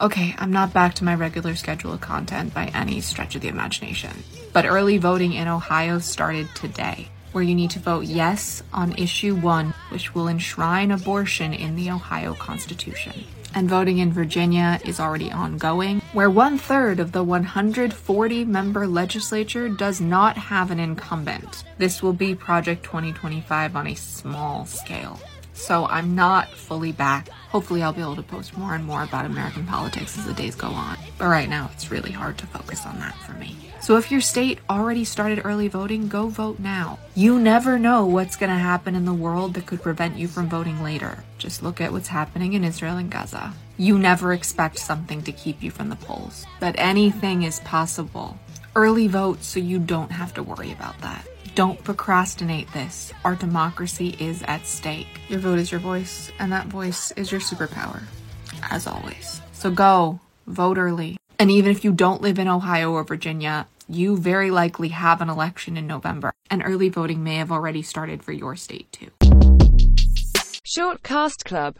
Okay, I'm not back to my regular schedule of content by any stretch of the imagination, but early voting in Ohio started today, where you need to vote yes on issue one, which will enshrine abortion in the Ohio Constitution. And voting in Virginia is already ongoing, where one third of the 140 member legislature does not have an incumbent. This will be Project 2025 on a small scale. So I'm not fully back. Hopefully, I'll be able to post more and more about American politics as the days go on. But right now, it's really hard to focus on that for me. So if your state already started early voting, go vote now. You never know what's going to happen in the world that could prevent you from voting later. Just look at what's happening in Israel and Gaza. You never expect something to keep you from the polls, but anything is possible. Early vote so you don't have to worry about that. Don't procrastinate this. Our democracy is at stake. Your vote is your voice, and that voice is your superpower, as always. So go, vote early. And even if you don't live in Ohio or Virginia, you very likely have an election in November, and early voting may have already started for your state too. Short Cast Club